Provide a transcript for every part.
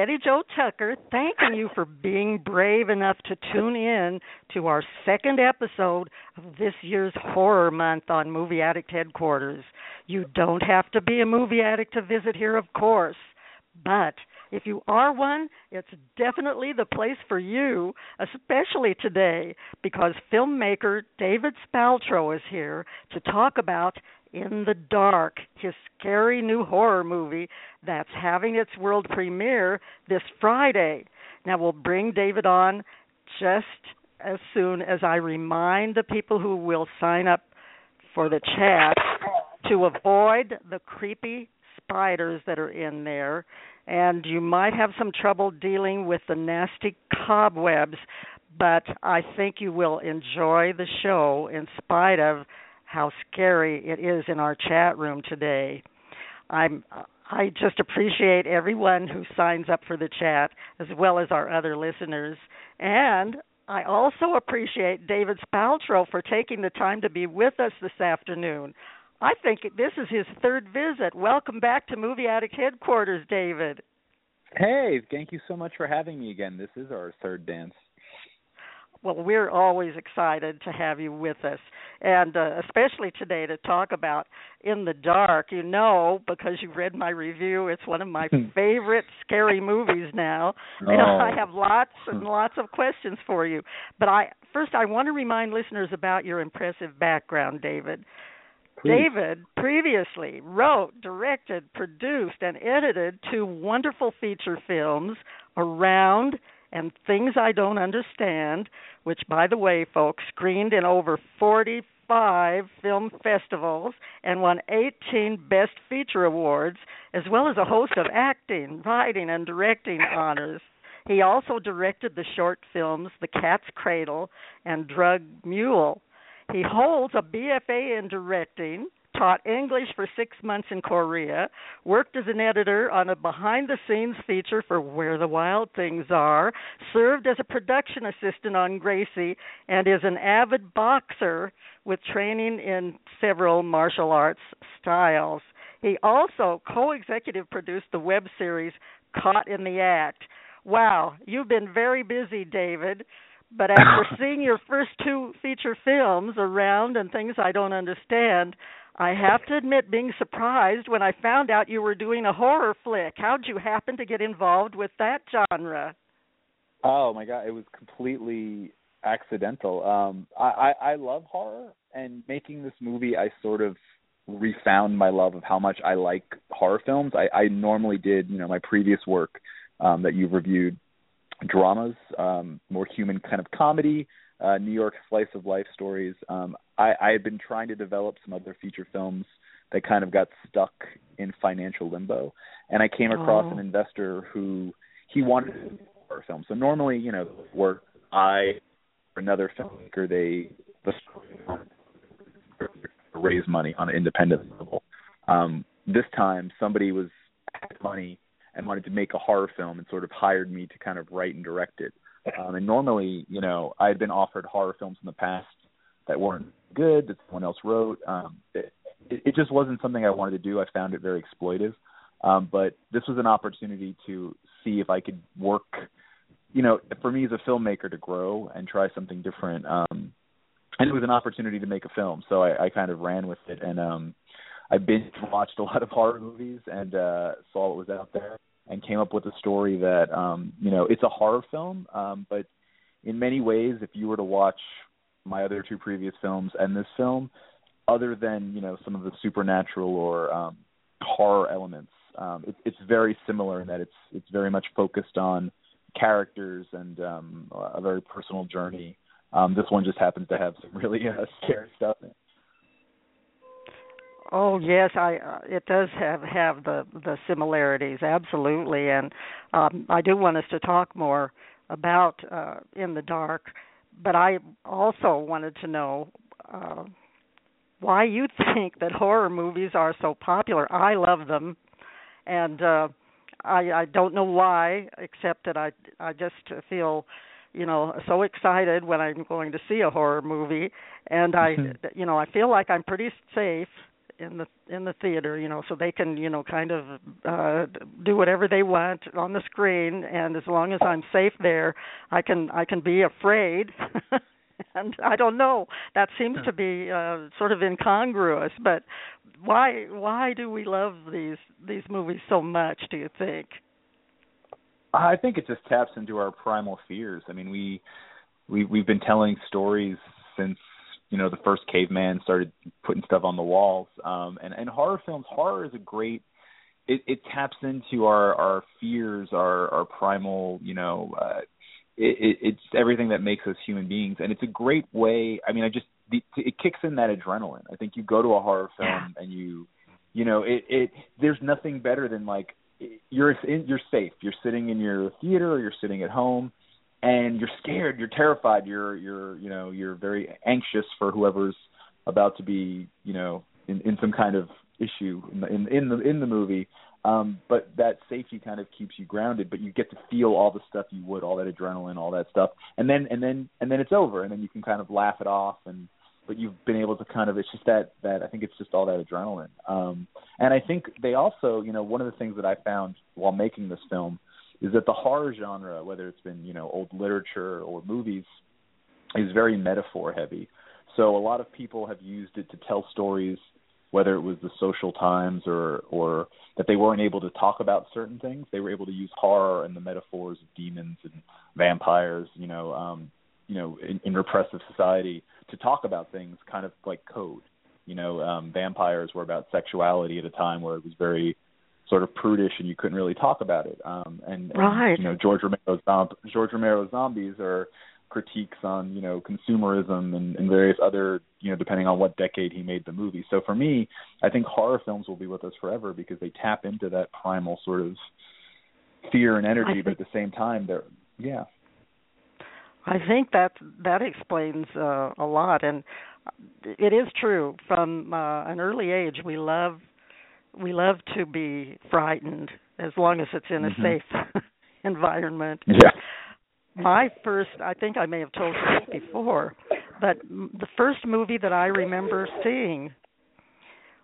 Betty Jo Tucker thanking you for being brave enough to tune in to our second episode of this year's Horror Month on Movie Addict Headquarters. You don't have to be a movie addict to visit here, of course. But if you are one, it's definitely the place for you, especially today, because filmmaker David Spaltro is here to talk about In the Dark, his scary new horror movie that's having its world premiere this Friday. Now, we'll bring David on just as soon as I remind the people who will sign up for the chat to avoid the creepy spiders that are in there and you might have some trouble dealing with the nasty cobwebs but I think you will enjoy the show in spite of how scary it is in our chat room today. I'm I just appreciate everyone who signs up for the chat as well as our other listeners and I also appreciate David Spaltro for taking the time to be with us this afternoon. I think this is his third visit. Welcome back to Movie Addict headquarters, David. Hey, thank you so much for having me again. This is our third dance. Well, we're always excited to have you with us, and uh, especially today to talk about In the Dark. You know, because you read my review, it's one of my favorite scary movies now. Oh. And I have lots and lots of questions for you. But I first I want to remind listeners about your impressive background, David. David previously wrote, directed, produced, and edited two wonderful feature films, Around and Things I Don't Understand, which, by the way, folks, screened in over 45 film festivals and won 18 Best Feature Awards, as well as a host of acting, writing, and directing honors. He also directed the short films The Cat's Cradle and Drug Mule. He holds a BFA in directing, taught English for six months in Korea, worked as an editor on a behind the scenes feature for Where the Wild Things Are, served as a production assistant on Gracie, and is an avid boxer with training in several martial arts styles. He also co executive produced the web series Caught in the Act. Wow, you've been very busy, David. But after seeing your first two feature films, Around and Things I Don't Understand, I have to admit being surprised when I found out you were doing a horror flick. How'd you happen to get involved with that genre? Oh my god, it was completely accidental. Um I, I I love horror and making this movie I sort of refound my love of how much I like horror films. I, I normally did, you know, my previous work um that you've reviewed dramas, um, more human kind of comedy, uh, New York slice of life stories. Um, I, I had been trying to develop some other feature films that kind of got stuck in financial limbo, and I came across Oh. an investor who he wanted a horror film. So normally, you know, work I or another filmmaker they the raise money on an independent level. Um, this time, somebody was had money and wanted to make a horror film and sort of hired me to kind of write and direct it. Um, and normally, you know, I had been offered horror films in the past that weren't good that someone else wrote. Um, it, it just wasn't something I wanted to do. I found it very exploitive. Um, but this was an opportunity to see if I could work, you know, for me as a filmmaker to grow and try something different. Um, and it was an opportunity to make a film, so I, I kind of ran with it. And um, I binge watched a lot of horror movies and uh, saw what was out there and came up with a story that um, you know it's a horror film, um, but in many ways, if you were to watch my other two previous films and this film, other than you know some of the supernatural or um, horror elements, um, it, it's very similar in that it's it's very much focused on characters and um a very personal journey. Um this one just happens to have some really uh, scary stuff in it. Oh yes, I uh, it does have have the the similarities absolutely, and um, I do want us to talk more about uh, in the dark. But I also wanted to know uh, why you think that horror movies are so popular. I love them, and uh, I I don't know why, except that I I just feel you know so excited when I'm going to see a horror movie, and I you know I feel like I'm pretty safe in the in the theater you know so they can you know kind of uh do whatever they want on the screen. And as long as i'm safe there i can i can be afraid. And i don't know. That seems to be uh sort of incongruous. But why why do we love these these movies so much do you think? I think it just taps into our primal fears. I mean we we we've been telling stories since you know the first caveman started putting stuff on the walls. Um and and horror films horror is a great it it taps into our our fears our our primal you know uh it, it it's everything that makes us human beings. And it's a great way i mean i just the, it kicks in that adrenaline. I think you go to a horror film yeah. and you you know it it there's nothing better than like you're in, you're safe. You're sitting in your theater or you're sitting at home and you're scared, you're terrified, you're you're you know you're very anxious for whoever's about to be you know in, in some kind of issue in the, in, in the in the movie. Um, but that safety kind of keeps you grounded, but you get to feel all the stuff you would, all that adrenaline, all that stuff, and then and then and then it's over, and then you can kind of laugh it off, and but you've been able to kind of it's just that that I think it's just all that adrenaline, um, and I think they also you know one of the things that I found while making this film is that the horror genre, whether it's been you know old literature or movies, is very metaphor heavy. So a lot of people have used it to tell stories, whether it was the social times or or that they weren't able to talk about certain things. They were able to use horror and the metaphors of demons and vampires, you know, um, you know, in, in repressive society to talk about things kind of like code. You know, um, vampires were about sexuality at a time where it was very sort of prudish and you couldn't really talk about it. Um, and, and you know George Romero's George Romero's zombies are critiques on you know consumerism and, and various other you know depending on what decade he made the movie. So for me, I think horror films will be with us forever because they tap into that primal sort of fear and energy, think, but at the same time they're yeah. I think that that explains uh, a lot, and it is true. From uh, an early age, we love we love to be frightened as long as it's in a mm-hmm. safe environment. Yeah. My first, I think I may have told you this before, but the first movie that I remember seeing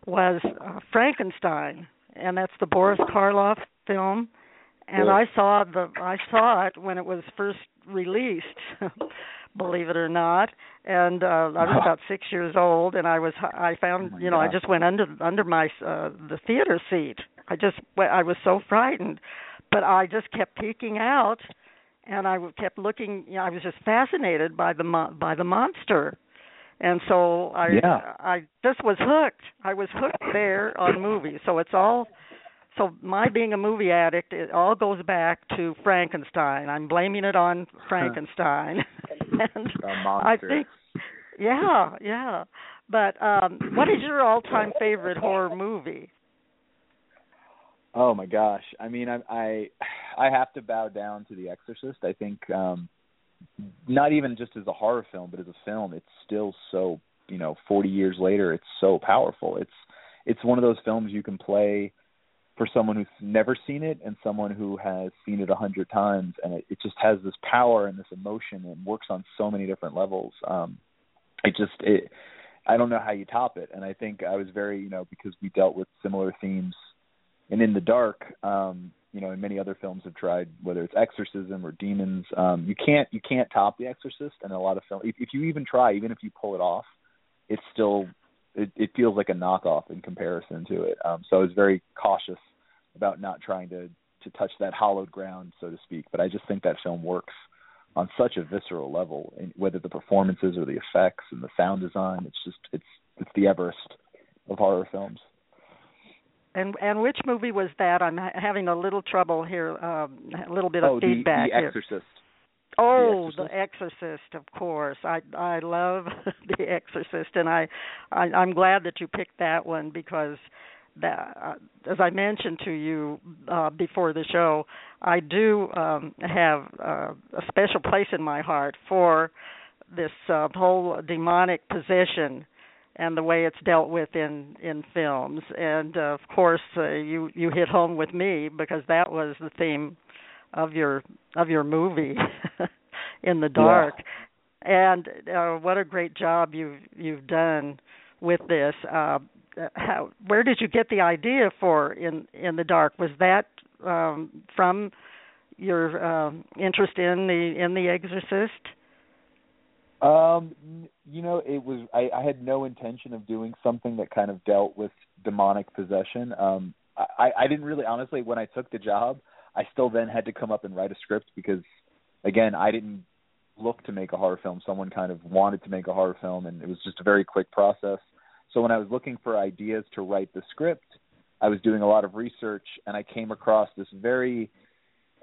was uh, Frankenstein, and that's the Boris Karloff film. And yeah. I saw the I saw it when it was first released. believe it or not. And uh, I was about six years old, and I was I found oh you know God. I just went under under my uh, the theater seat. I just I was so frightened, but I just kept peeking out, and I kept looking. You know, I was just fascinated by the mo- by the monster. And so I yeah. I just was hooked. I was hooked there on movies. So it's all so my being a movie addict it all goes back to frankenstein i'm blaming it on frankenstein and i think yeah yeah. But um what is your all time favorite horror movie? Oh my gosh. I mean i i i have to bow down to the exorcist. I think um not even just as a horror film but as a film it's still so you know 40 years later it's so powerful. It's it's one of those films you can play for someone who's never seen it and someone who has seen it a hundred times and it, it just has this power and this emotion and works on so many different levels. Um it just it i don't know how you top it. And i think i was very you know because we dealt with similar themes and in the dark um you know and many other films have tried whether it's exorcism or demons um you can't you can't top the exorcist and a lot of film if, if you even try even if you pull it off it's still it, it feels like a knockoff in comparison to it. Um, so I was very cautious about not trying to to touch that hollowed ground, so to speak. But I just think that film works on such a visceral level, and whether the performances or the effects and the sound design. It's just it's it's the Everest of horror films. And and which movie was that? I'm having a little trouble here, um, a little bit oh, of feedback the, the here. Exorcist. Oh, The The Exorcist, of course. I I love The Exorcist, and I, I I'm glad that you picked that one because that, uh, as I mentioned to you uh, before the show, I do um, have uh, a special place in my heart for this uh, whole demonic possession and the way it's dealt with in in films. And uh, of course, uh, you you hit home with me because that was the theme of your of your movie in the dark. And uh, what a great job you've you've done with this. Uh how where did you get the idea for in in the dark? Was that um from your um interest in the in the exorcist? Um, you know, it was I, I had no intention of doing something that kind of dealt with demonic possession. Um, I, I didn't really honestly when I took the job, I still then had to come up and write a script because, again, I didn't look to make a horror film. Someone kind of wanted to make a horror film, and it was just a very quick process. So when I was looking for ideas to write the script, I was doing a lot of research, and I came across this very,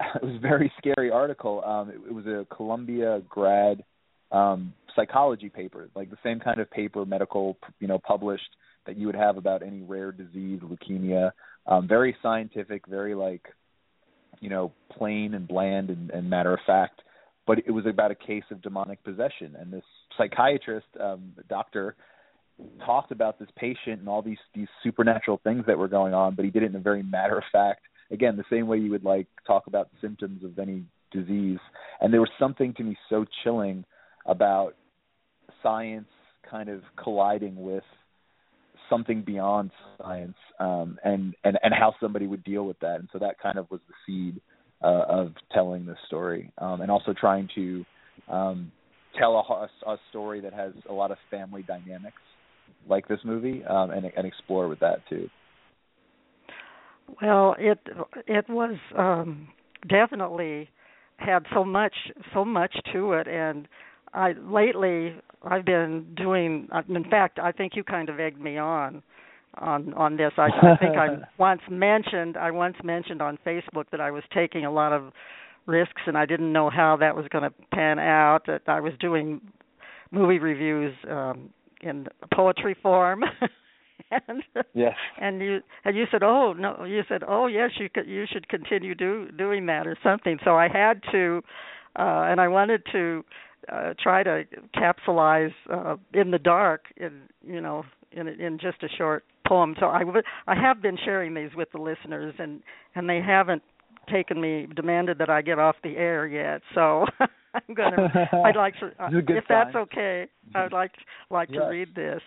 it was a very scary article. Um, it, it was a Columbia grad um, psychology paper, like the same kind of paper, medical, you know, published that you would have about any rare disease, leukemia. Um, very scientific, very like, you know, plain and bland and, and matter of fact. But it was about a case of demonic possession, and this psychiatrist, um, doctor, talked about this patient and all these these supernatural things that were going on, but he did it in a very matter of fact. Again, the same way you would like talk about symptoms of any disease. And there was something to me so chilling about science kind of colliding with something beyond science um and and and how somebody would deal with that. And so that kind of was the seed uh, of telling this story um and also trying to um tell a, a story that has a lot of family dynamics like this movie um and and explore with that too. Well it it was um definitely had so much so much to it and I lately I've been doing. uh, In fact, I think you kind of egged me on on on this. I, I think I once mentioned I once mentioned on Facebook that I was taking a lot of risks and I didn't know how that was going to pan out. That I was doing movie reviews um in poetry form. and yes and you and you said oh no you said oh yes you could you should continue do doing that or something so i had to uh and i wanted to uh, try to capsulize uh, in the dark in you know in in just a short poem. So I w- I have been sharing these with the listeners and and they haven't taken me demanded that I get off the air yet. So I'm gonna I'd like to uh, if that's okay I'd like like Yes. to read this.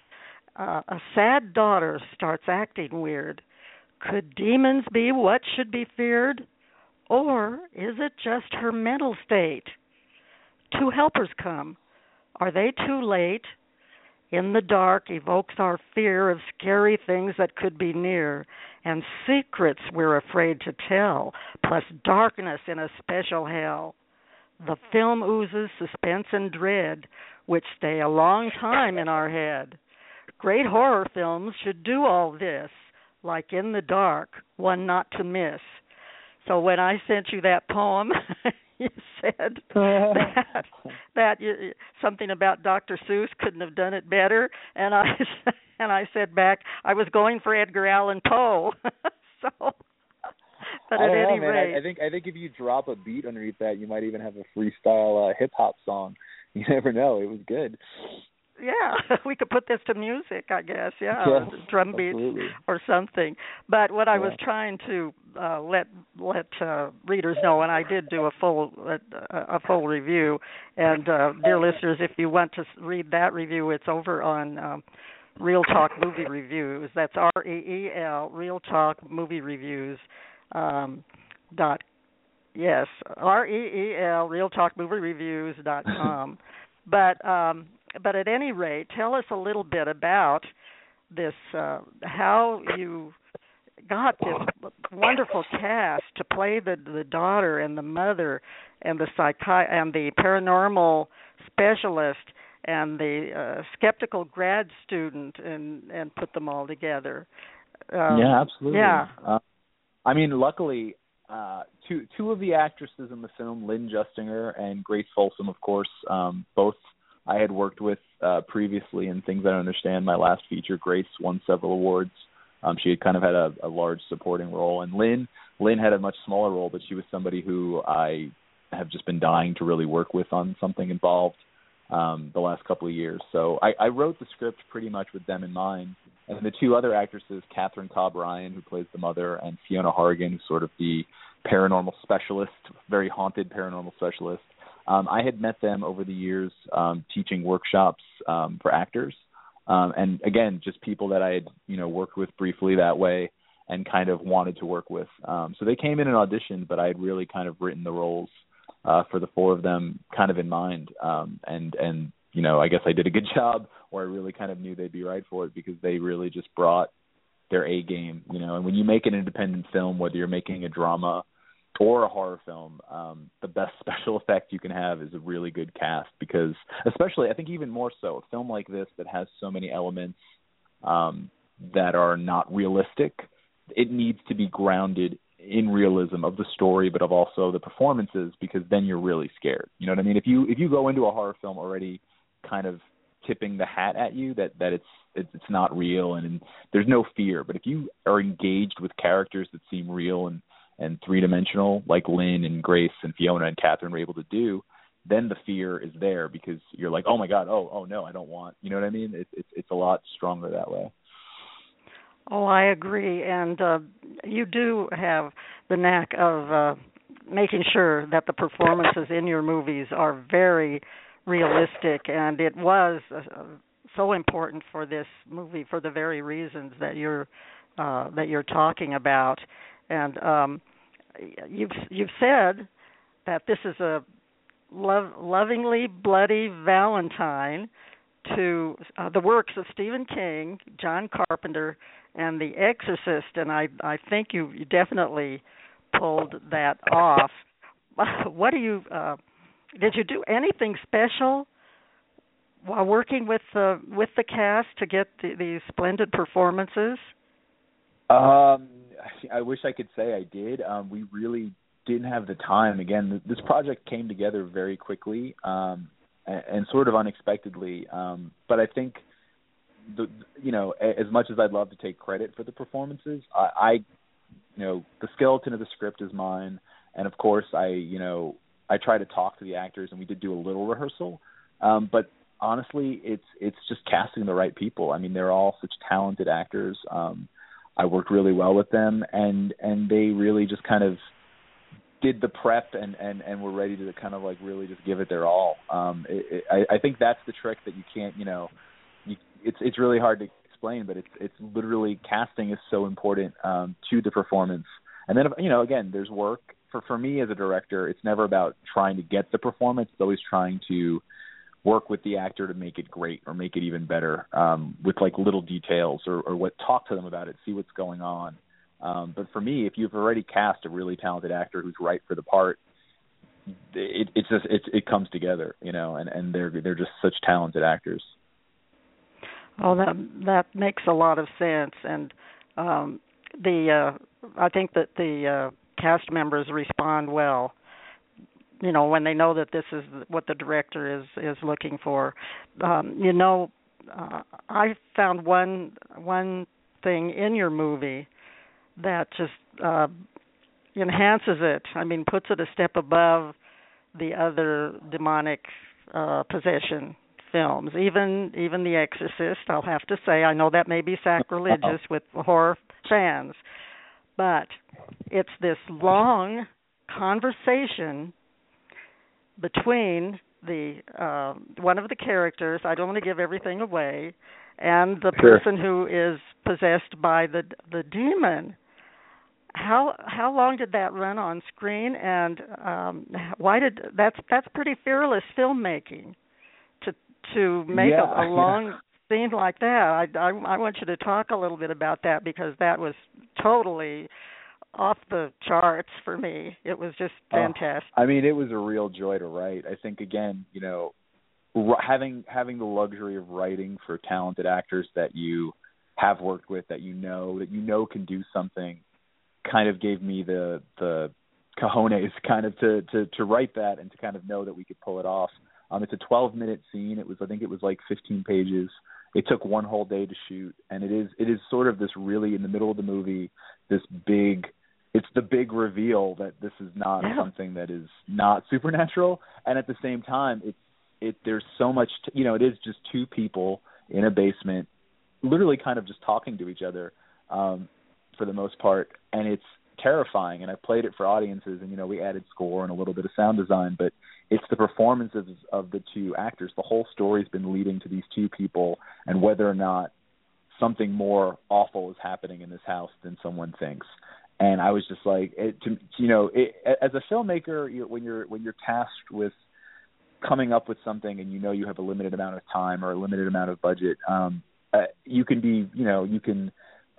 Uh, a sad daughter starts acting weird. Could demons be what should be feared? Or is it just her mental state? Two helpers come. Are they too late? In the dark evokes our fear of scary things that could be near, and secrets we're afraid to tell, plus darkness in a special hell. The film oozes suspense and dread, which stay a long time in our head. Great horror films should do all this, like In the Dark, one not to miss. So when I sent you that poem, you said that that you, something about Dr. Seuss couldn't have done it better, and I and I said back I was going for Edgar Allan Poe. so, but I at know, any man. rate, I, I think I think if you drop a beat underneath that, you might even have a freestyle uh, hip hop song. You never know. It was good. yeah, we could put this to music, I guess. Yeah, Yeah, drum beats absolutely. or something. But what I was trying to uh, let let uh, readers know, and I did do a full a, a full review. And uh, dear listeners, if you want to read that review, it's over on um, Reel Talk Movie Reviews. That's R E E L Reel Talk Movie Reviews. Um, dot yes R E E L Reel Talk Movie Reviews dot com. but um, but at any rate, tell us a little bit about this uh, how you got this wonderful cast to play the the daughter and the mother and the psychi- and the paranormal specialist and the uh, skeptical grad student and and put them all together Um, yeah, absolutely. Yeah. Uh, I mean, luckily, uh, two two of the actresses in the film, Lynn Justinger and Grace Folsom, of course, um, both I had worked with uh, previously in Things I Don't Understand. My last feature, Grace won several awards. Um, she had kind of had a, a large supporting role, and Lynn Lynn had a much smaller role, but she was somebody who I have just been dying to really work with on something involved um, the last couple of years. So I, I wrote the script pretty much with them in mind. And the two other actresses, Catherine Cobb Ryan, who plays the mother, and Fiona Horrigan, who's sort of the paranormal specialist, very haunted paranormal specialist. Um, I had met them over the years um, teaching workshops um, for actors, um, and again, just people that I had you know worked with briefly that way and kind of wanted to work with. Um, so they came in and auditioned, but I had really kind of written the roles uh, for the four of them kind of in mind, um, and and you know I guess I did a good job, or I really kind of knew they'd be right for it because they really just brought their A game, you know. And when you make an independent film, whether you're making a drama or a horror film, um, the best special effect you can have is a really good cast because, especially, I think even more so, a film like this that has so many elements um, that are not realistic, it needs to be grounded in realism of the story, but of also the performances, because then you're really scared. You know what I mean? If you if you go into a horror film already kind of tipping the hat at you that that it's it's, not real and, and there's no fear, but if you are engaged with characters that seem real and and three dimensional, like Lynn and Grace and Fiona and Catherine were able to do, then the fear is there because you're like, oh my god, oh oh no, I don't want. You know what I mean? It's it's it's a lot stronger that way. Oh, I agree, and uh, you do have the knack of uh, making sure that the performances in your movies are very realistic, and it was uh, so important for this movie for the very reasons that you're uh, that you're talking about. And um, you've you've said that this is a love, lovingly bloody Valentine to uh, the works of Stephen King, John Carpenter, and The Exorcist, and I I think you, you definitely pulled that off. What do you uh, did you do anything special while working with the with the cast to get the, these splendid performances? Um, I wish I could say I did. Um, we really didn't have the time. Again, this project came together very quickly um, and, and sort of unexpectedly. Um, but I think the you know as much as I'd love to take credit for the performances, I, I you know the skeleton of the script is mine, and of course I you know I try to talk to the actors, and we did do a little rehearsal. Um, but honestly, it's it's just casting the right people. I mean, they're all such talented actors. Um, I worked really well with them, and and they really just kind of did the prep and and and were ready to kind of like really just give it their all. Um, it, it, I, I think that's the trick that you can't, you know, you, it's it's really hard to explain, but it's it's literally casting is so important um, to the performance. And then you know, again, there's work for for me as a director. It's never about trying to get the performance. It's always trying to work with the actor to make it great or make it even better um, with like little details or, or what talk to them about it, see what's going on. Um, but for me, if you've already cast a really talented actor who's right for the part, it, it's just it, it comes together, you know, and, and they're they're just such talented actors. Oh, that that makes a lot of sense, and um, the uh, I think that the uh, cast members respond well. You know, when they know that this is what the director is is looking for. Um, you know, uh, I found one one thing in your movie that just uh, enhances it. I mean, puts it a step above the other demonic uh, possession films, even even The Exorcist. I'll have to say, I know that may be sacrilegious with horror fans, but it's this long conversation between the uh, one of the characters. I don't want to give everything away, and the sure. person who is possessed by the the demon. How how long did that run on screen, and um, why did that's that's pretty fearless filmmaking to to make yeah, a, a long scene like that. I, I I want you to talk a little bit about that because that was totally off the charts for me. It was just oh, fantastic. I mean, it was a real joy to write. I think again, you know, having having the luxury of writing for talented actors that you have worked with that you know that you know can do something kind of gave me the the cojones kind of to to to write that and to kind of know that we could pull it off. Um, it's a 12 minute scene. It was I think it was like 15 pages. It took one whole day to shoot, and it is it is sort of this really in the middle of the movie this big. It's the big reveal that this is not Yeah. something that is not supernatural, and at the same time, it's it. There's so much, t- you know. It is just two people in a basement, literally kind of just talking to each other, um, for the most part, and it's terrifying. And I played it for audiences, and you know, we added score and a little bit of sound design, but it's the performances of the two actors. The whole story's been leading to these two people, and whether or not something more awful is happening in this house than someone thinks. And I was just like, it, to, you know, it, as a filmmaker, you, when you're when you're tasked with coming up with something and you know you have a limited amount of time or a limited amount of budget, um, uh, you can be, you know, you can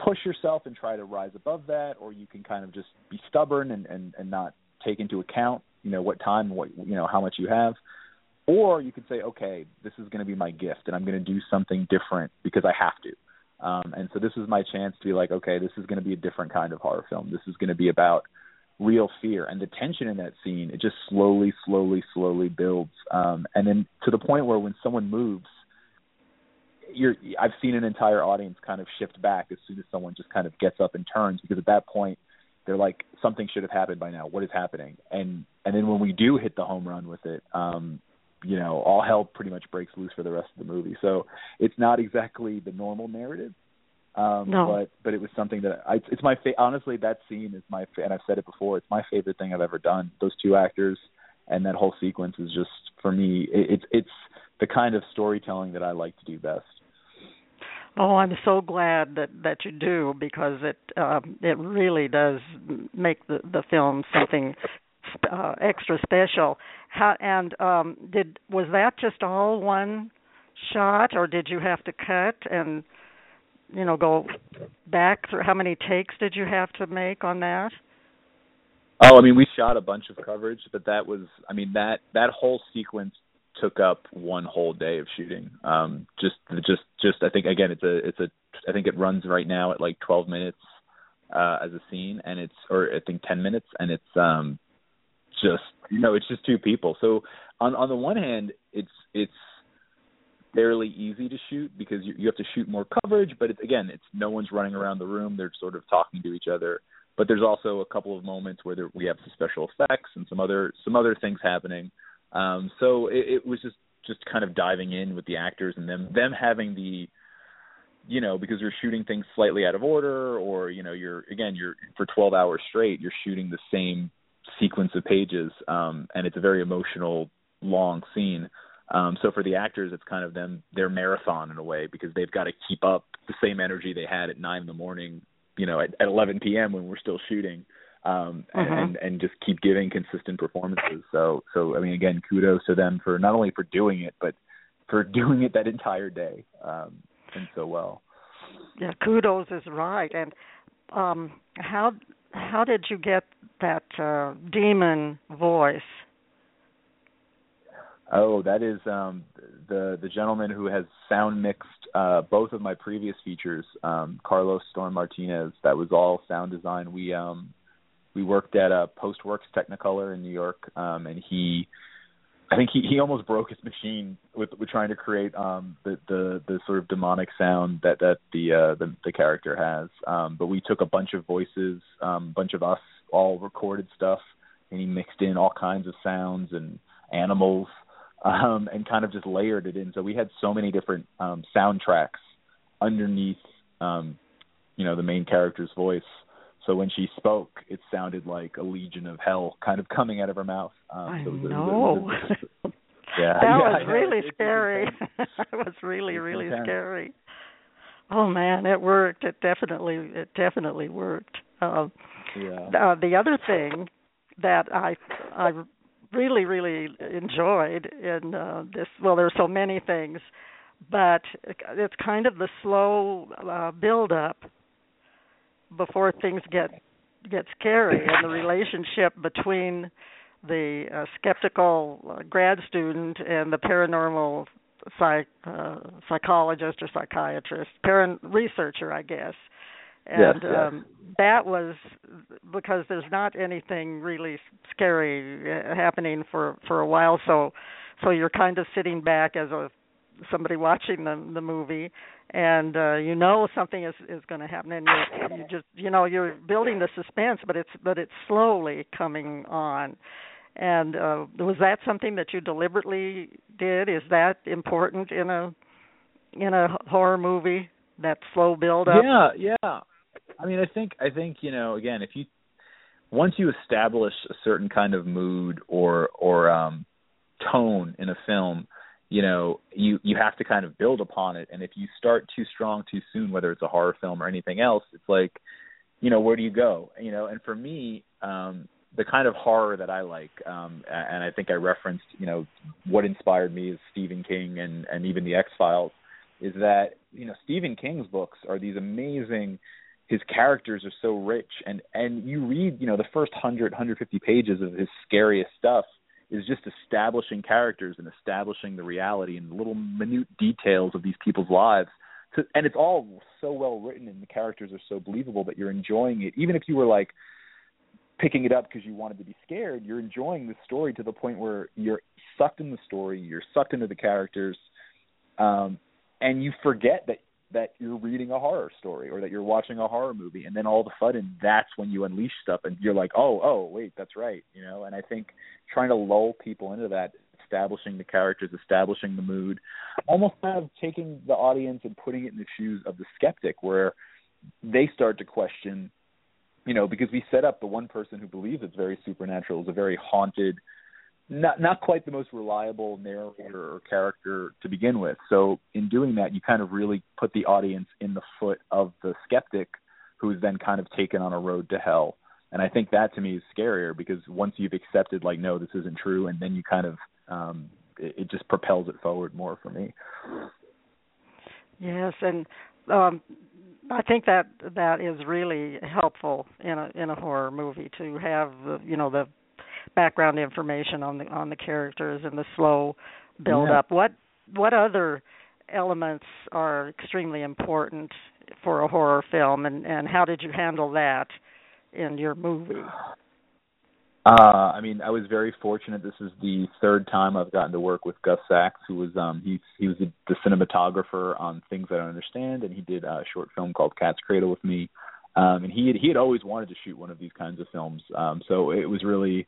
push yourself and try to rise above that, or you can kind of just be stubborn and and, and not take into account, you know, what time, what you know, how much you have. Or you could say, okay, this is going to be my gift, and I'm going to do something different because I have to. Um, and so this is my chance to be like, okay, this is going to be a different kind of horror film. This is going to be about real fear and the tension in that scene. It just slowly, slowly, slowly builds, um, and then to the point where when someone moves, you're. I've seen an entire audience kind of shift back as soon as someone just kind of gets up and turns because at that point they're like something should have happened by now. What is happening? And and then when we do hit the home run with it, um, you know, all hell pretty much breaks loose for the rest of the movie. So it's not exactly the normal narrative. Um, No. but but it was something that I it's my fa- honestly that scene is my fa- and I've said it before it's my favorite thing I've ever done. Those two actors and that whole sequence is just for me it, it's it's the kind of storytelling that I like to do best. Oh, I'm so glad that that you do because it um, it really does make the the film something uh, extra special. How and um, did was that just all one shot, or did you have to cut and you know go back through? How many takes did you have to make on that? Oh, I mean, we shot a bunch of coverage, but that was, I mean, that that whole sequence took up one whole day of shooting. Um, just, just, just. I think again, it's a, it's a. I think it runs right now at like 12 minutes uh, as a scene, and it's, or I think 10 minutes, and it's um, just, you know, it's just two people. So on on the one hand, it's it's fairly easy to shoot because you, you have to shoot more coverage, but it's again, it's no one's running around the room; they're sort of talking to each other but there's also a couple of moments where there, we have some special effects and some other some other things happening. Um, so it, it was just just kind of diving in with the actors and them them having the you know because you're shooting things slightly out of order or you know you're again you're for 12 hours straight you're shooting the same sequence of pages um and it's a very emotional long scene um so for the actors it's kind of them their marathon in a way because they've got to keep up the same energy they had at 9 in the morning you know at, at 11 p.m. when we're still shooting um and, Mhm. and and just keep giving consistent performances so so I mean again kudos to them for not only for doing it but for doing it that entire day um and so well Yeah, kudos is right. And um, how how did you get that uh, demon voice? Oh, that is um, the the gentleman who has sound mixed uh, both of my previous features, um, Carlos Storm Martinez. That was all sound design. We um, we worked at uh, Postworks Technicolor in New York, um, and he, I think he he almost broke his machine with with trying to create um, the the the sort of demonic sound that that the uh, the, the character has. Um, but we took a bunch of voices, um, a bunch of us, all recorded stuff, and he mixed in all kinds of sounds and animals um, and kind of just layered it in. So we had so many different um, soundtracks underneath, um, you know, the main character's voice. So when she spoke, it sounded like a legion of hell kind of coming out of her mouth. Um, I so it was- it was- know. yeah, that yeah, was yeah, really scary. that was really really scary. Oh man, it worked. It definitely it definitely worked. Um, Yeah. uh, the other thing that I I really really enjoyed in uh, this well there there's so many things but it's kind of the slow uh, build up before things get get scary and the relationship between the uh, skeptical uh, grad student and the paranormal psych uh, psychologist or psychiatrist, parent researcher, I guess. And yes. um that was because there's not anything really scary uh, happening for for a while so so you're kind of sitting back as a somebody watching the the movie and uh you know something is is going to happen and you you just you know you're building the suspense but it's but it's slowly coming on. And uh was that something that you deliberately did? Is that important in a in a horror movie that slow build up Yeah, yeah. I mean, I think I think you know, again, if you once you establish a certain kind of mood or or um tone in a film, you know, you you have to kind of build upon it. And if you start too strong too soon, whether it's a horror film or anything else, it's like, you know, where do you go? You know, and for me, um the kind of horror that I like, um, and I think I referenced, you know, what inspired me is Stephen King and and even the X Files, is that you know Stephen King's books are these amazing. His characters are so rich, and and you read, you know, the first 100, 150 pages of his scariest stuff is just establishing characters and establishing the reality and the little minute details of these people's lives. So, and it's all so well written, and the characters are so believable that you're enjoying it, even if you were like picking it up because you wanted to be scared, you're enjoying the story to the point where you're sucked in the story, you're sucked into the characters, um, and you forget that that you're reading a horror story or that you're watching a horror movie, and then all of a sudden that's when you unleash stuff, and you're like, oh, oh, wait, that's right, you know. And I think trying to lull people into that, establishing the characters, establishing the mood, almost kind of taking the audience and putting it in the shoes of the skeptic, where they start to question you know, because we set up the one person who believes it's very supernatural is a very haunted, not not quite the most reliable narrator or character to begin with. So in doing that, you kind of really put the audience in the foot of the skeptic, who's then kind of taken on a road to hell. And I think that to me is scarier because once you've accepted, like, no, this isn't true, and then you kind of, um, it, it just propels it forward more for me. Yes, and um I think that that is really helpful in a in a horror movie to have the you know the background information on the on the characters and the slow build Yeah. up. What what other elements are extremely important for a horror film and and how did you handle that in your movie? Uh, I mean, I was very fortunate. This is the third time I've gotten to work with Gus Sachs, who was um he he was the cinematographer on Things I Don't Understand, and he did a short film called Cat's Cradle with me. Um, and he had he had always wanted to shoot one of these kinds of films. Um, so it was really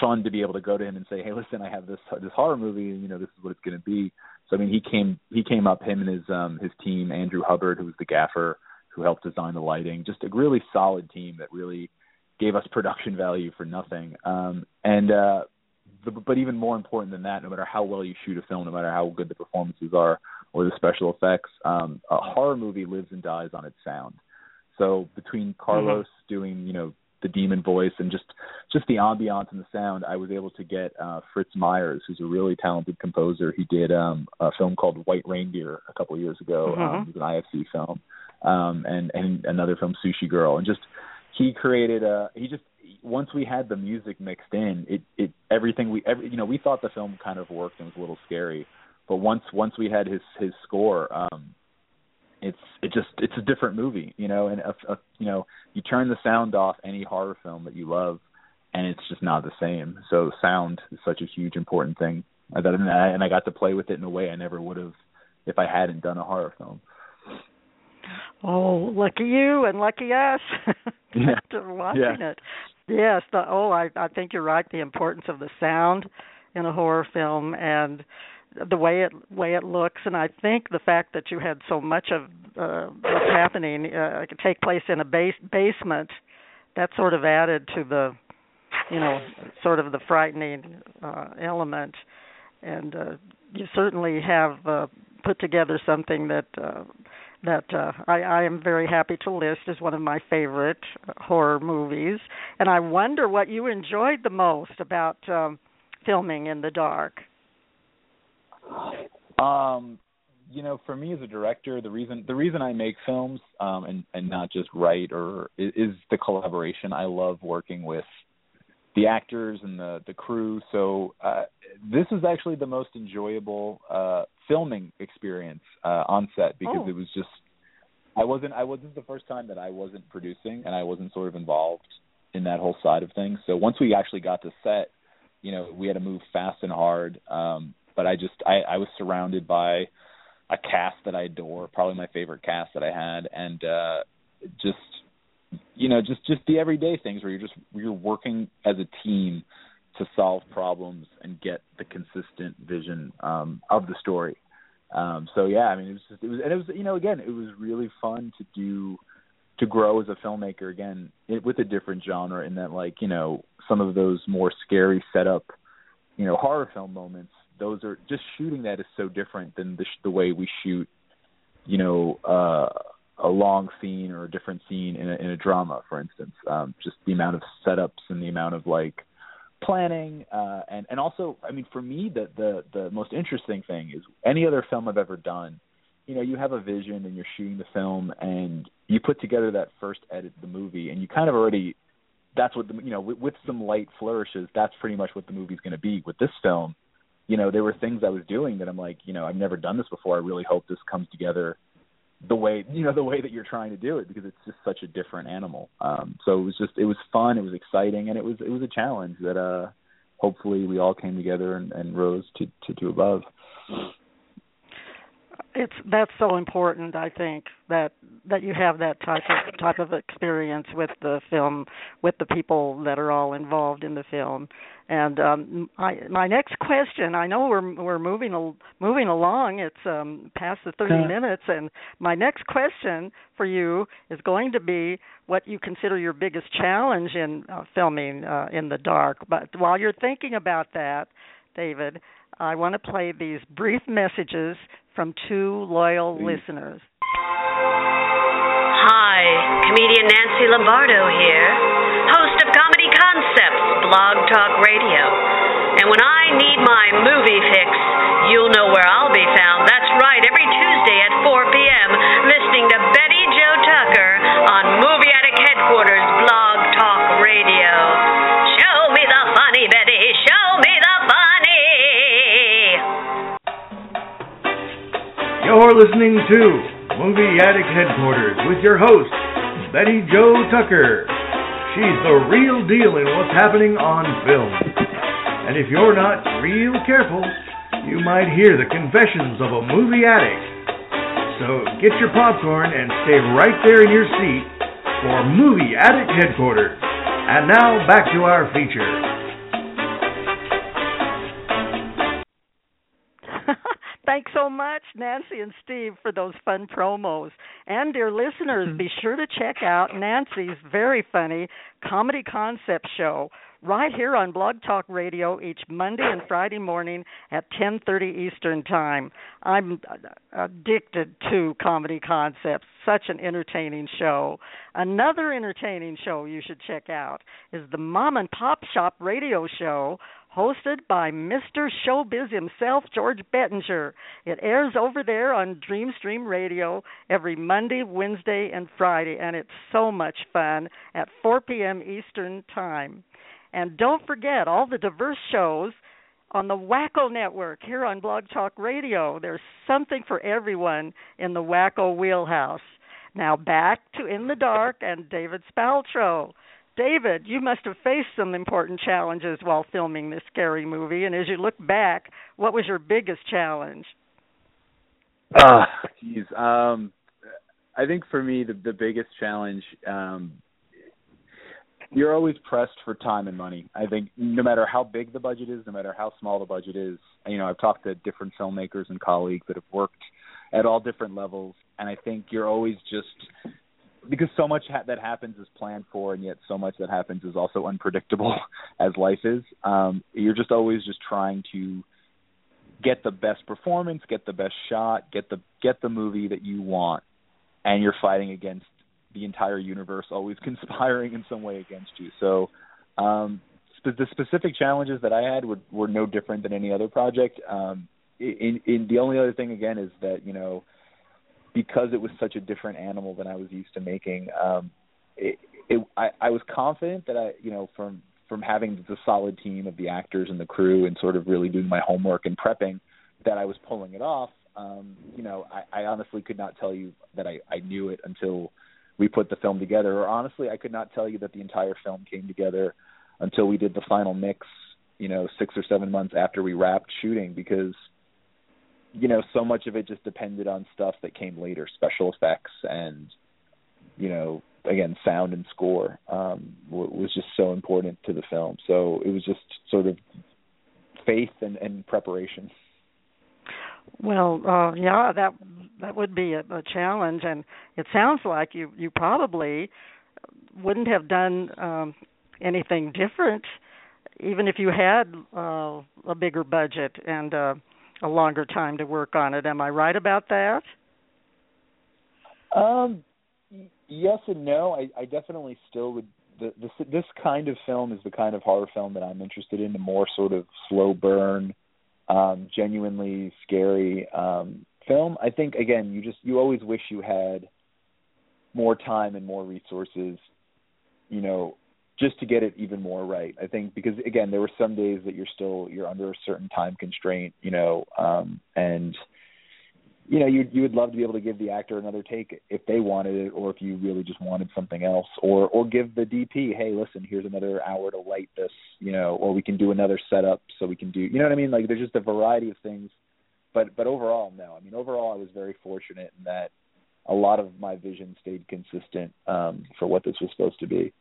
fun to be able to go to him and say, "Hey, listen, I have this this horror movie, and you know this is what it's going to be." So I mean, he came he came up him and his um his team, Andrew Hubbard, who was the gaffer, who helped design the lighting, just a really solid team that really gave us production value for nothing. Um, and uh, the, but even more important than that, no matter how well you shoot a film, no matter how good the performances are or the special effects, um, a horror movie lives and dies on its sound. So between Carlos doing, you know, the demon voice and just just the ambiance and the sound, I was able to get uh, Fritz Myers, who's a really talented composer. He did um, a film called White Reindeer a couple of years ago. Mhm. Um, it was an IFC film, um, and and another film, Sushi Girl, and just he created a he just once we had the music mixed in it it everything we every you know we thought the film kind of worked and was a little scary but once once we had his his score um it's it just it's a different movie you know and a, a, you know you turn the sound off any horror film that you love and it's just not the same so sound is such a huge important thing and I, and I got to play with it in a way I never would have if I hadn't done a horror film Oh, lucky you and lucky us Yeah. after watching Yeah. it. Yes, the oh I I think you're right the importance of the sound in a horror film and the way it way it looks and I think the fact that you had so much of uh what's happening uh take place in a base basement that sort of added to the you know sort of the frightening uh element and uh you certainly have uh put together something that uh that uh, I, I am very happy to list as one of my favorite uh, horror movies. And I wonder what you enjoyed the most about um, filming in the dark. Um, you know, for me as a director, the reason the reason I make films um, and and not just write or is, is the collaboration. I love working with the actors and the the crew. So uh, this was actually the most enjoyable uh, filming experience uh, on set because Oh. it was just I wasn't I wasn't the first time that I wasn't producing and I wasn't sort of involved in that whole side of things. So once we actually got to set, you know, we had to move fast and hard. Um, but I just I, I was surrounded by a cast that I adore, probably my favorite cast that I had, and uh, just you know just just the everyday things where you're just you're working as a team to solve problems and get the consistent vision um, of the story. Um, so yeah, I mean it was just it was and it was you know again it was really fun to do to grow as a filmmaker again it, with a different genre in that like you know some of those more scary setup you know horror film moments those are just shooting that is so different than the the way we shoot you know uh a long scene or a different scene in a in a drama for instance. Um just the amount of setups and the amount of like planning uh and and also i mean for me the the the most interesting thing is any other film i've ever done you know you have a vision and you're shooting the film and you put together that first edit of the movie and you kind of already that's what the you know with, with some light flourishes that's pretty much what the movie's going to be with this film you know there were things i was doing that i'm like you know i've never done this before. I really hope this comes together the way you know the way that you're trying to do it because it's just such a different animal. Um so it was just it was fun. It was exciting. And it was it was a challenge that uh hopefully we all came together and, and rose to to do above it's that's so important i think that that you have that type of type of experience with the film with the people that are all involved in the film and um my my next question i know we're we're moving moving along it's um past the 30 Okay. minutes and my next question for you is going to be what you consider your biggest challenge in uh, filming uh, in the dark but while you're thinking about that david I want to play these brief messages from two loyal Please. listeners. Hi, comedian Nancy Lombardo here, host of Comedy Concepts Blog Talk Radio. And when I need my movie fix, you'll know where I'll be found. That's right, every Tuesday at 4 p.m., listening to Betty Jo Tucker You're listening to Movie Addict Headquarters with your host, Betty Jo Tucker. She's the real deal in what's happening on film. And if you're not real careful, you might hear the confessions of a movie addict. So get your popcorn and stay right there in your seat for Movie Addict Headquarters. And now back to our feature. So much, Nancy and Steve, for those fun promos. And dear listeners, be sure to check out Nancy's very funny comedy concept show right here on Blog Talk Radio each Monday and Friday morning at 10:30 Eastern Time. I'm uh, addicted to comedy concepts. Such an entertaining show. Another entertaining show you should check out is the Mom and Pop Shop radio show hosted by Mr. Showbiz himself, George Bettinger. It airs over there on Dreamstream Radio every Monday, Wednesday, and Friday, and it's so much fun at 4 p.m. Eastern Time. And don't forget all the diverse shows on the Wacko Network here on Blog Talk Radio. There's something for everyone in the Wacko wheelhouse. Now back to In the Dark and David Spaltro. David, you must have faced some important challenges while filming this scary movie. And as you look back, what was your biggest challenge? Ah, geez. Um, I think for me the the biggest challenge, um, you're always pressed for time and money. I think no matter how big the budget is, no matter how small the budget is, you know, I've talked to different filmmakers and colleagues that have worked at all different levels, and I think you're always just because so much ha- that happens is planned for, and yet so much that happens is also unpredictable, as life is. Um, you're just always just trying to get the best performance, get the best shot, get the get the movie that you want, and you're fighting against the entire universe always conspiring in some way against you. So um sp- the specific challenges that I had were were no different than any other project. Um in in the only other thing again is that, you know, because it was such a different animal than I was used to making, um it, it I I was confident that I, you know, from from having the solid team of the actors and the crew and sort of really doing my homework and prepping that I was pulling it off. Um, you know, I, I honestly could not tell you that I, I knew it until we put the film together, or honestly, I could not tell you that the entire film came together until we did the final mix. You know, six or seven months after we wrapped shooting, because you know so much of it just depended on stuff that came later, special effects and you know again sound and score um, was just so important to the film. So it was just sort of faith and, and preparation. Well, uh, yeah, that that would be a, a challenge, and it sounds like you you probably wouldn't have done um, anything different, even if you had uh, a bigger budget and uh, a longer time to work on it. Am I right about that? Um, yes and no. I, I definitely still would. The, this this kind of film is the kind of horror film that I'm interested in. The more sort of slow burn, um, genuinely scary um, film. I think again, you just you always wish you had more time and more resources, you know, just to get it even more right. I think because again, there were some days that you're still you're under a certain time constraint, you know, um, and you know you you would love to be able to give the actor another take if they wanted it or if you really just wanted something else or or give the DP hey listen here's another hour to light this you know or we can do another setup so we can do you know what I mean? Like there's just a variety of things. But but overall no. I mean overall I was very fortunate in that a lot of my vision stayed consistent um for what this was supposed to be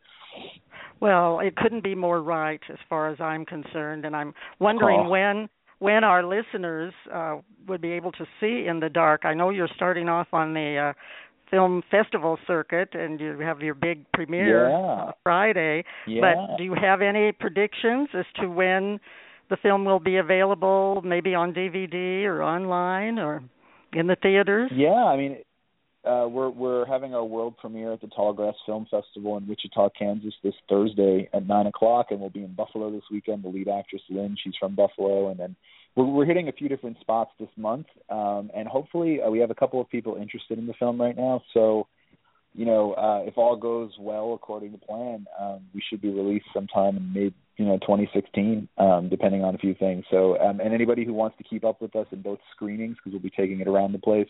well it couldn't be more right as far as I'm concerned and I'm wondering oh. when when our listeners uh, would be able to see in the dark. I know you're starting off on the uh, film festival circuit and you have your big premiere yeah. Friday. Yeah. But do you have any predictions as to when the film will be available, maybe on DVD or online or in the theaters? Yeah, I mean uh, we're we're having our world premiere at the Tallgrass Film Festival in Wichita, Kansas, this Thursday at nine o'clock, and we'll be in Buffalo this weekend. The lead actress Lynn, she's from Buffalo, and then we're, we're hitting a few different spots this month, um, and hopefully uh, we have a couple of people interested in the film right now. So, you know, uh, if all goes well according to plan, um, we should be released sometime in mid you know 2016 um depending on a few things so um and anybody who wants to keep up with us in both screenings because we'll be taking it around the place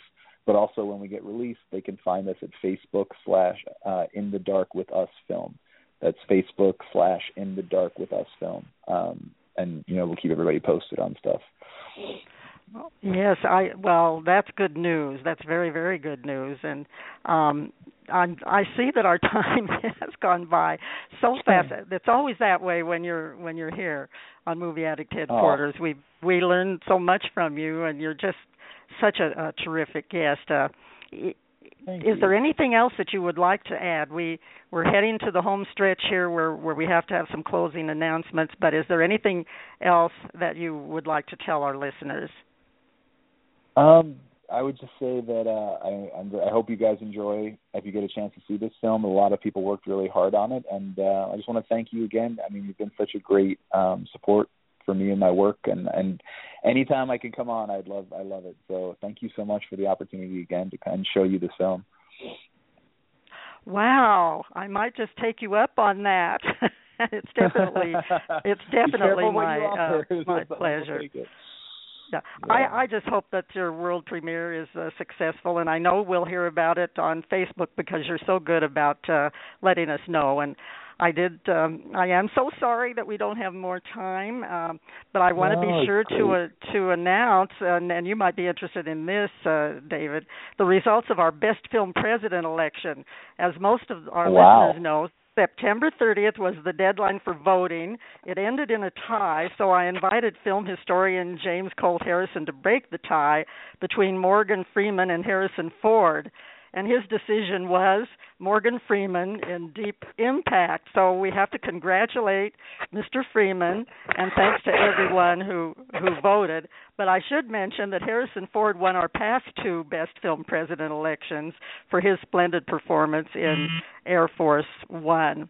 but also when we get released, they can find us at Facebook slash uh, In the Dark with Us Film. That's Facebook slash In the Dark with Us Film, um, and you know we'll keep everybody posted on stuff. Yes, I well, that's good news. That's very very good news, and um, I'm, I see that our time has gone by so fast. It's always that way when you're when you're here on Movie Addict headquarters. Oh. We we learn so much from you, and you're just such a, a terrific guest. Uh, is you. there anything else that you would like to add? We we're heading to the home stretch here, where where we have to have some closing announcements. But is there anything else that you would like to tell our listeners? Um, I would just say that uh, I I hope you guys enjoy if you get a chance to see this film. A lot of people worked really hard on it, and uh, I just want to thank you again. I mean, you've been such a great um, support for me and my work and and anytime I can come on I'd love I love it. So thank you so much for the opportunity again to kind of show you this film. Wow, I might just take you up on that. it's definitely it's definitely my uh, my pleasure. Yeah. yeah. I I just hope that your world premiere is uh, successful, and I know we'll hear about it on Facebook because you're so good about uh, letting us know. And I did. Um, I am so sorry that we don't have more time, um, but I want to No, be sure to uh, to announce, and, and you might be interested in this, uh, David, the results of our best film president election. As most of our Wow. listeners know, September 30th was the deadline for voting. It ended in a tie, so I invited film historian James Colt Harrison to break the tie between Morgan Freeman and Harrison Ford. And his decision was Morgan Freeman in Deep Impact. So we have to congratulate Mr. Freeman and thanks to everyone who who voted. But I should mention that Harrison Ford won our past two Best Film President elections for his splendid performance in mm-hmm. Air Force One.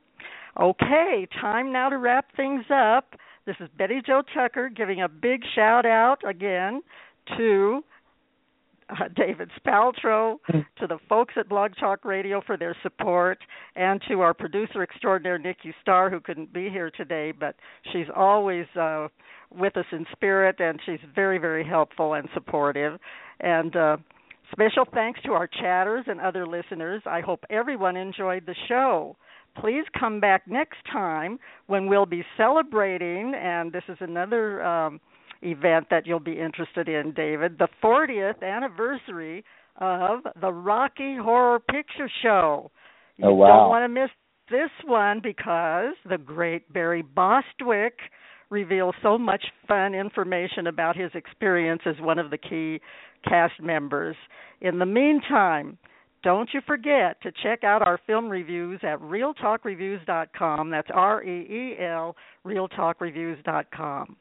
Okay, time now to wrap things up. This is Betty Jo Tucker giving a big shout out again to uh, David Spaltro, to the folks at Blog Talk Radio for their support, and to our producer extraordinaire Nikki Starr, who couldn't be here today, but she's always uh, with us in spirit, and she's very, very helpful and supportive. And uh, special thanks to our chatters and other listeners. I hope everyone enjoyed the show please come back next time when we'll be celebrating, and this is another um, event that you'll be interested in, David, the 40th anniversary of the Rocky Horror Picture Show. Oh, you oh, wow. don't want to miss this one because the great Barry Bostwick reveals so much fun information about his experience as one of the key cast members. In the meantime, don't you forget to check out our film reviews at reeltalkreviews.com. That's R E E L, reeltalkreviews.com.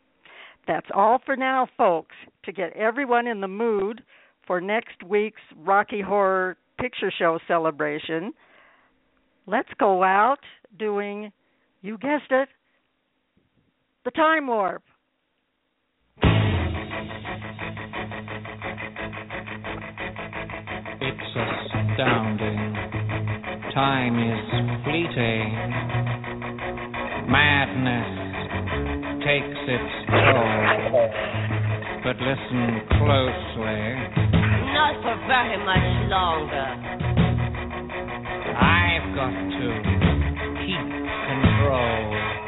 That's all for now, folks. To get everyone in the mood for next week's Rocky Horror Picture Show celebration, let's go out doing, you guessed it, the Time Warp. It's astounding. Time is fleeting. Madness takes its toll. But listen closely. Not for very much longer. I've got to keep control.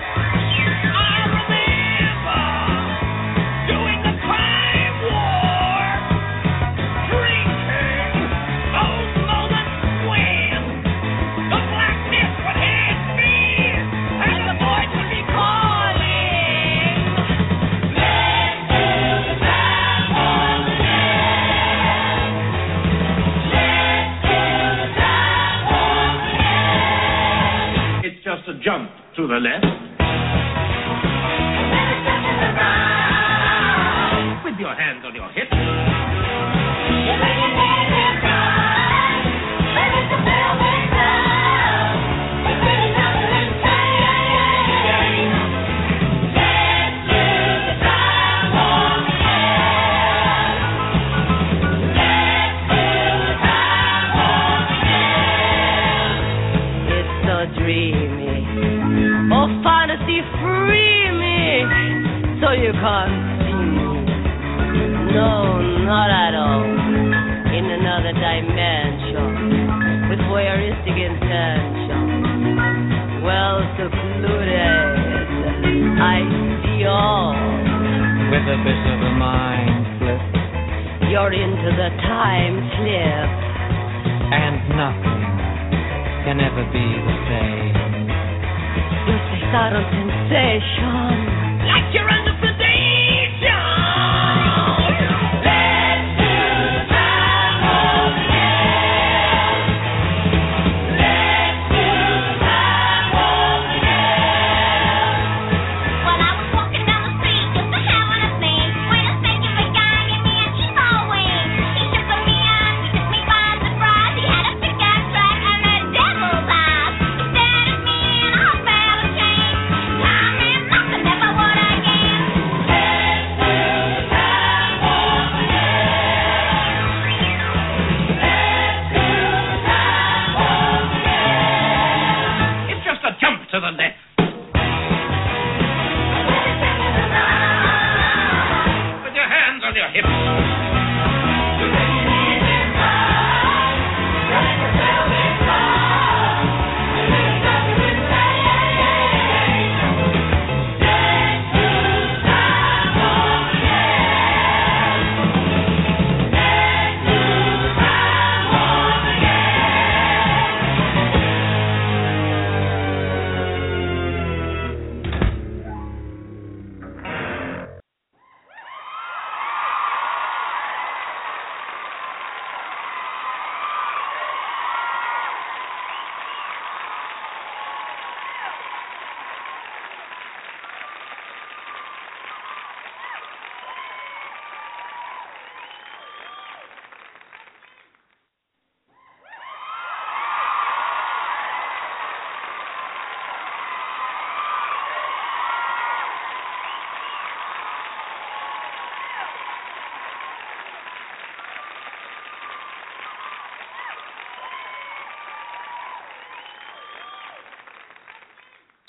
Jump to the left. With your hands on your hips.